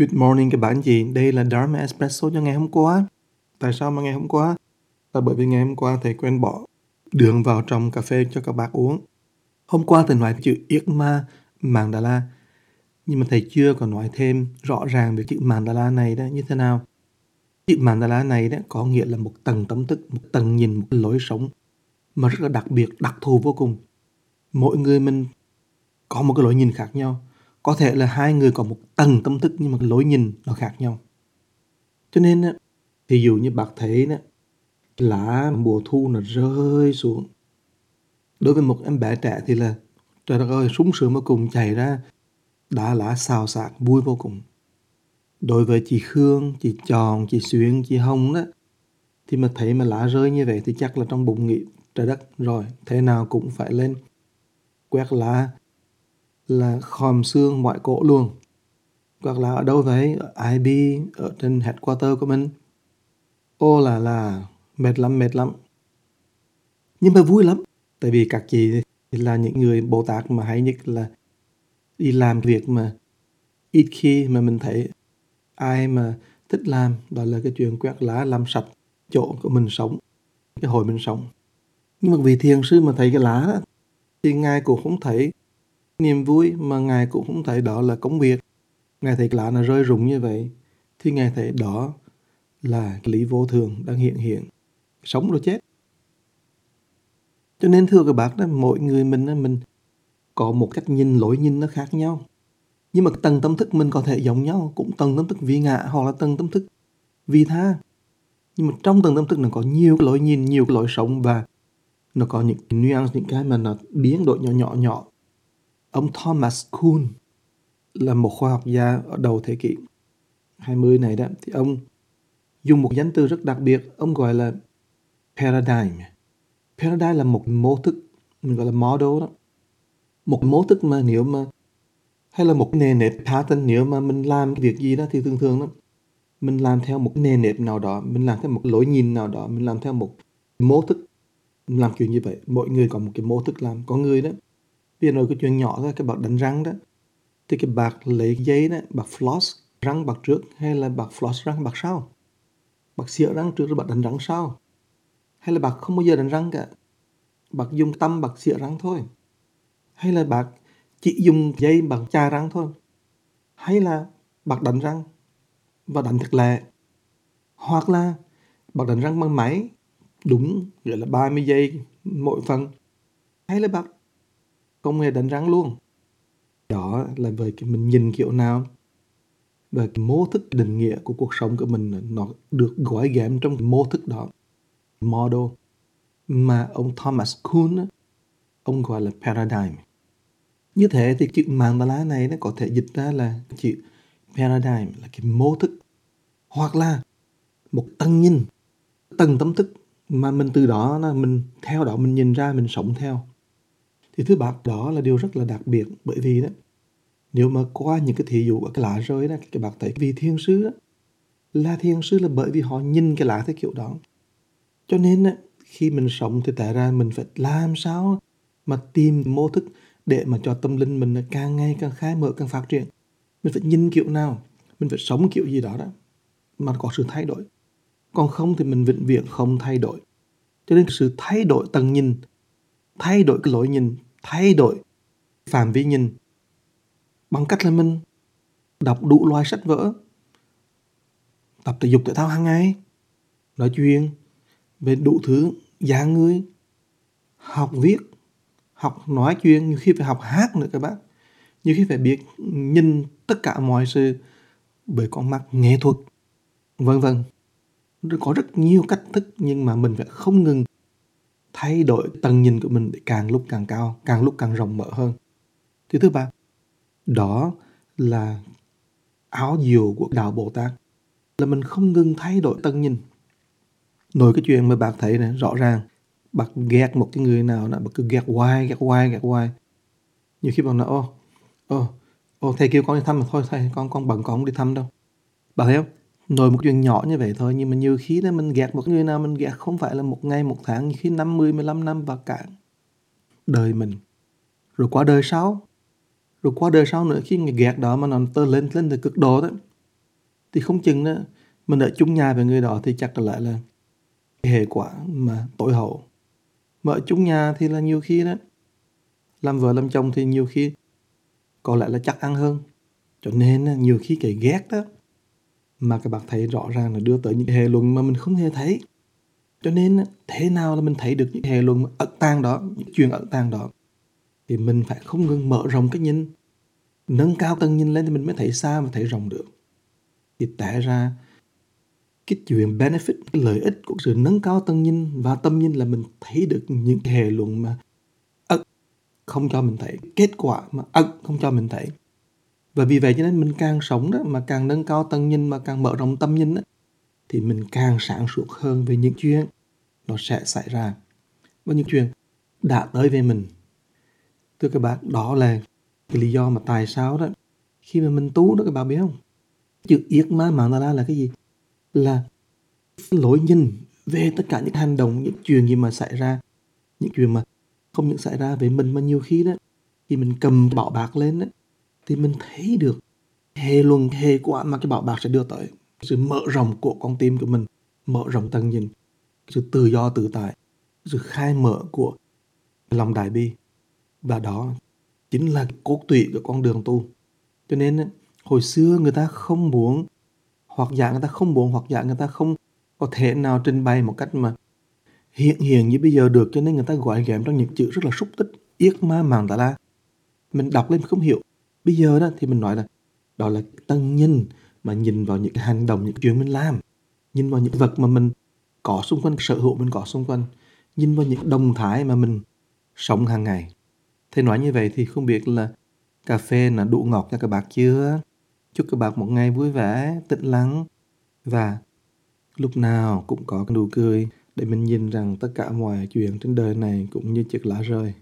Good morning các bạn chị, đây là Dharma Espresso cho ngày hôm qua. Tại sao mà ngày hôm qua? Là bởi vì ngày hôm qua thầy quên bỏ đường vào trong cà phê cho các bạn uống. Hôm qua thầy nói chữ yết ma mandala, nhưng mà thầy chưa còn nói thêm rõ ràng về chữ mandala này đó như thế nào. Chữ mandala này đó có nghĩa là một tầng tâm thức, một tầng nhìn, một lối sống mà rất là đặc biệt, đặc thù vô cùng. Mỗi người mình có một cái lối nhìn khác nhau có thể là hai người có một tầng tâm thức nhưng mà lối nhìn nó khác nhau. Cho nên thì dụ như bác thấy lá mùa thu nó rơi xuống. Đối với một em bé trẻ thì là trời đất ơi súng sướng vô cùng chảy ra đã lá xào xạc vui vô cùng. Đối với chị Khương, chị Tròn, chị Xuyên, chị Hồng đó thì mà thấy mà lá rơi như vậy thì chắc là trong bụng nghĩ trời đất rồi thế nào cũng phải lên quét lá là khòm xương ngoại cổ luôn. Hoặc là ở đâu vậy ở IB ở trên headquarter của mình. Ô là là mệt lắm mệt lắm. Nhưng mà vui lắm tại vì các chị là những người bồ tát mà hay nhất là đi làm việc mà ít khi mà mình thấy ai mà thích làm. Đó là cái chuyện quét lá làm sạch chỗ của mình sống cái hồi mình sống. Nhưng mà vì thiền sư mà thấy cái lá đó, thì ngài cũng không thấy niềm vui mà Ngài cũng không thấy đó là công việc. Ngài thấy lá nó rơi rụng như vậy, thì Ngài thấy đó là lý vô thường đang hiện hiện. Sống rồi chết. Cho nên thưa các bác đó, mỗi người mình mình có một cách nhìn, lối nhìn nó khác nhau. Nhưng mà tầng tâm thức mình có thể giống nhau, cũng tầng tâm thức vi ngã hoặc là tầng tâm thức vi tha. Nhưng mà trong tầng tâm thức nó có nhiều lỗi lối nhìn, nhiều lỗi lối sống và nó có những nuance, những cái mà nó biến đổi nhỏ nhỏ nhỏ Ông Thomas Kuhn là một khoa học gia ở đầu thế kỷ 20 này đó. Thì ông dùng một danh từ rất đặc biệt, ông gọi là paradigm. Paradigm là một mô thức, mình gọi là model đó. Một mô thức mà nếu mà, hay là một nền nếp pattern nếu mà mình làm cái việc gì đó thì thường thường đó, mình làm theo một nền nếp nào đó, mình làm theo một lối nhìn nào đó, mình làm theo một mô thức. Mình làm kiểu như vậy, mỗi người có một cái mô thức làm, có người đó Bây giờ nói cái chuyện nhỏ thôi, cái bạc đánh răng đó. Thì cái bạc lấy giấy đó, bạc floss răng bạc trước hay là bạc floss răng bạc sau? Bạc xịa răng trước rồi bạc đánh răng sau? Hay là bạc không bao giờ đánh răng cả? Bạc dùng tâm bạc xịa răng thôi? Hay là bạc chỉ dùng dây bằng chà răng thôi? Hay là bạc đánh răng và đánh thật lẹ? Hoặc là bạc đánh răng bằng máy đúng gọi là 30 giây mỗi phần hay là bạc không hề đánh răng luôn. Đó là về cái mình nhìn kiểu nào, và cái mô thức định nghĩa của cuộc sống của mình nó được gói ghém trong cái mô thức đó. Model mà ông Thomas Kuhn ông gọi là paradigm. Như thế thì chữ mandala này nó có thể dịch ra là chữ paradigm, là cái mô thức, hoặc là một tầng nhìn, tầng tâm thức mà mình từ đó là mình theo đó mình nhìn ra, mình sống theo thì thứ bạc đó là điều rất là đặc biệt bởi vì đó nếu mà qua những cái thí dụ ở cái lá rơi đó các bạn thấy vì thiên sứ đó, là thiên sứ là bởi vì họ nhìn cái lá theo kiểu đó. Cho nên đó, khi mình sống thì tại ra mình phải làm sao mà tìm mô thức để mà cho tâm linh mình càng ngày càng khai mở càng phát triển. Mình phải nhìn kiểu nào mình phải sống kiểu gì đó đó mà có sự thay đổi. Còn không thì mình vĩnh viễn không thay đổi. Cho nên sự thay đổi tầng nhìn thay đổi cái lối nhìn thay đổi phạm vi nhìn bằng cách là mình đọc đủ loại sách vở, tập thể dục thể thao hàng ngày, nói chuyện về đủ thứ dạng người, học viết, học nói chuyện, nhiều khi phải học hát nữa các bạn nhiều khi phải biết nhìn tất cả mọi sự bởi con mắt nghệ thuật, vân vân. Có rất nhiều cách thức nhưng mà mình phải không ngừng thay đổi tầm nhìn của mình để càng lúc càng cao, càng lúc càng rộng mở hơn. Thứ thứ ba, đó là áo diều của đạo Bồ Tát là mình không ngừng thay đổi tầm nhìn. Nổi cái chuyện mà bạn thấy này, rõ ràng bạn ghét một cái người nào đó, bạn cứ ghét hoài, ghét hoài, ghét hoài. Nhiều khi bạn nói, ô, ô, ô, thầy kêu con đi thăm mà thôi, thầy, con con bận con không đi thăm đâu. Bạn thấy không? Rồi một chuyện nhỏ như vậy thôi nhưng mà nhiều khi đó mình ghét một người nào mình ghét không phải là một ngày một tháng, nhiều khi năm, mười, mười lăm năm và cả đời mình. Rồi qua đời sau, rồi qua đời sau nữa khi người ghét đó mà nó tơ lên lên từ cực độ đó thì không chừng đó mình ở chung nhà với người đó thì chắc là lại là hệ quả mà tối hậu. Mà ở chung nhà thì là nhiều khi đó làm vợ làm chồng thì nhiều khi có lẽ là chắc ăn hơn. Cho nên nhiều khi cái ghét đó mà các bạn thấy rõ ràng là đưa tới những hệ luận mà mình không hề thấy. Cho nên thế nào là mình thấy được những hệ luận ẩn tàng đó, những chuyện ẩn tàng đó? Thì mình phải không ngừng mở rộng cái nhìn, nâng cao tầng nhìn lên thì mình mới thấy xa và thấy rộng được. Thì tại ra, cái chuyện benefit, cái lợi ích của sự nâng cao tầm nhìn và tâm nhìn là mình thấy được những hệ luận mà ẩn, không cho mình thấy kết quả mà ẩn, không cho mình thấy và vì vậy cho nên mình càng sống đó mà càng nâng cao tầm nhìn mà càng mở rộng tâm nhìn đó, thì mình càng sáng suốt hơn về những chuyện nó sẽ xảy ra. Và những chuyện đã tới về mình. Thưa các bạn đó là cái lý do mà tại sao đó khi mà mình tu đó các bạn biết không? Chữ yết ma mạng ta là cái gì? Là lỗi nhìn về tất cả những hành động những chuyện gì mà xảy ra những chuyện mà không những xảy ra với mình mà nhiều khi đó khi mình cầm bảo bạc lên đó, thì mình thấy được hệ luân hệ quả mà cái bảo bạc sẽ đưa tới. Sự mở rộng của con tim của mình, mở rộng tầm nhìn, sự tự do tự tại, sự khai mở của lòng đại bi. Và đó chính là cốt tủy của con đường tu. Cho nên hồi xưa người ta không muốn hoặc giả người ta không muốn hoặc giả người ta không có thể nào trình bày một cách mà hiện hiện như bây giờ được. Cho nên người ta gọi ghém trong những chữ rất là xúc tích. Yết ma màng tà la. Mình đọc lên không hiểu bây giờ đó thì mình nói là đó là tân nhìn mà nhìn vào những cái hành động, những chuyện mình làm, nhìn vào những vật mà mình có xung quanh, sở hữu mình có xung quanh, nhìn vào những động thái mà mình sống hàng ngày. Thầy nói như vậy thì không biết là cà phê là đủ ngọt cho các bạn chưa? Chúc các bạn một ngày vui vẻ, tĩnh lắng và lúc nào cũng có nụ cười để mình nhìn rằng tất cả mọi chuyện trên đời này cũng như chiếc lá rơi.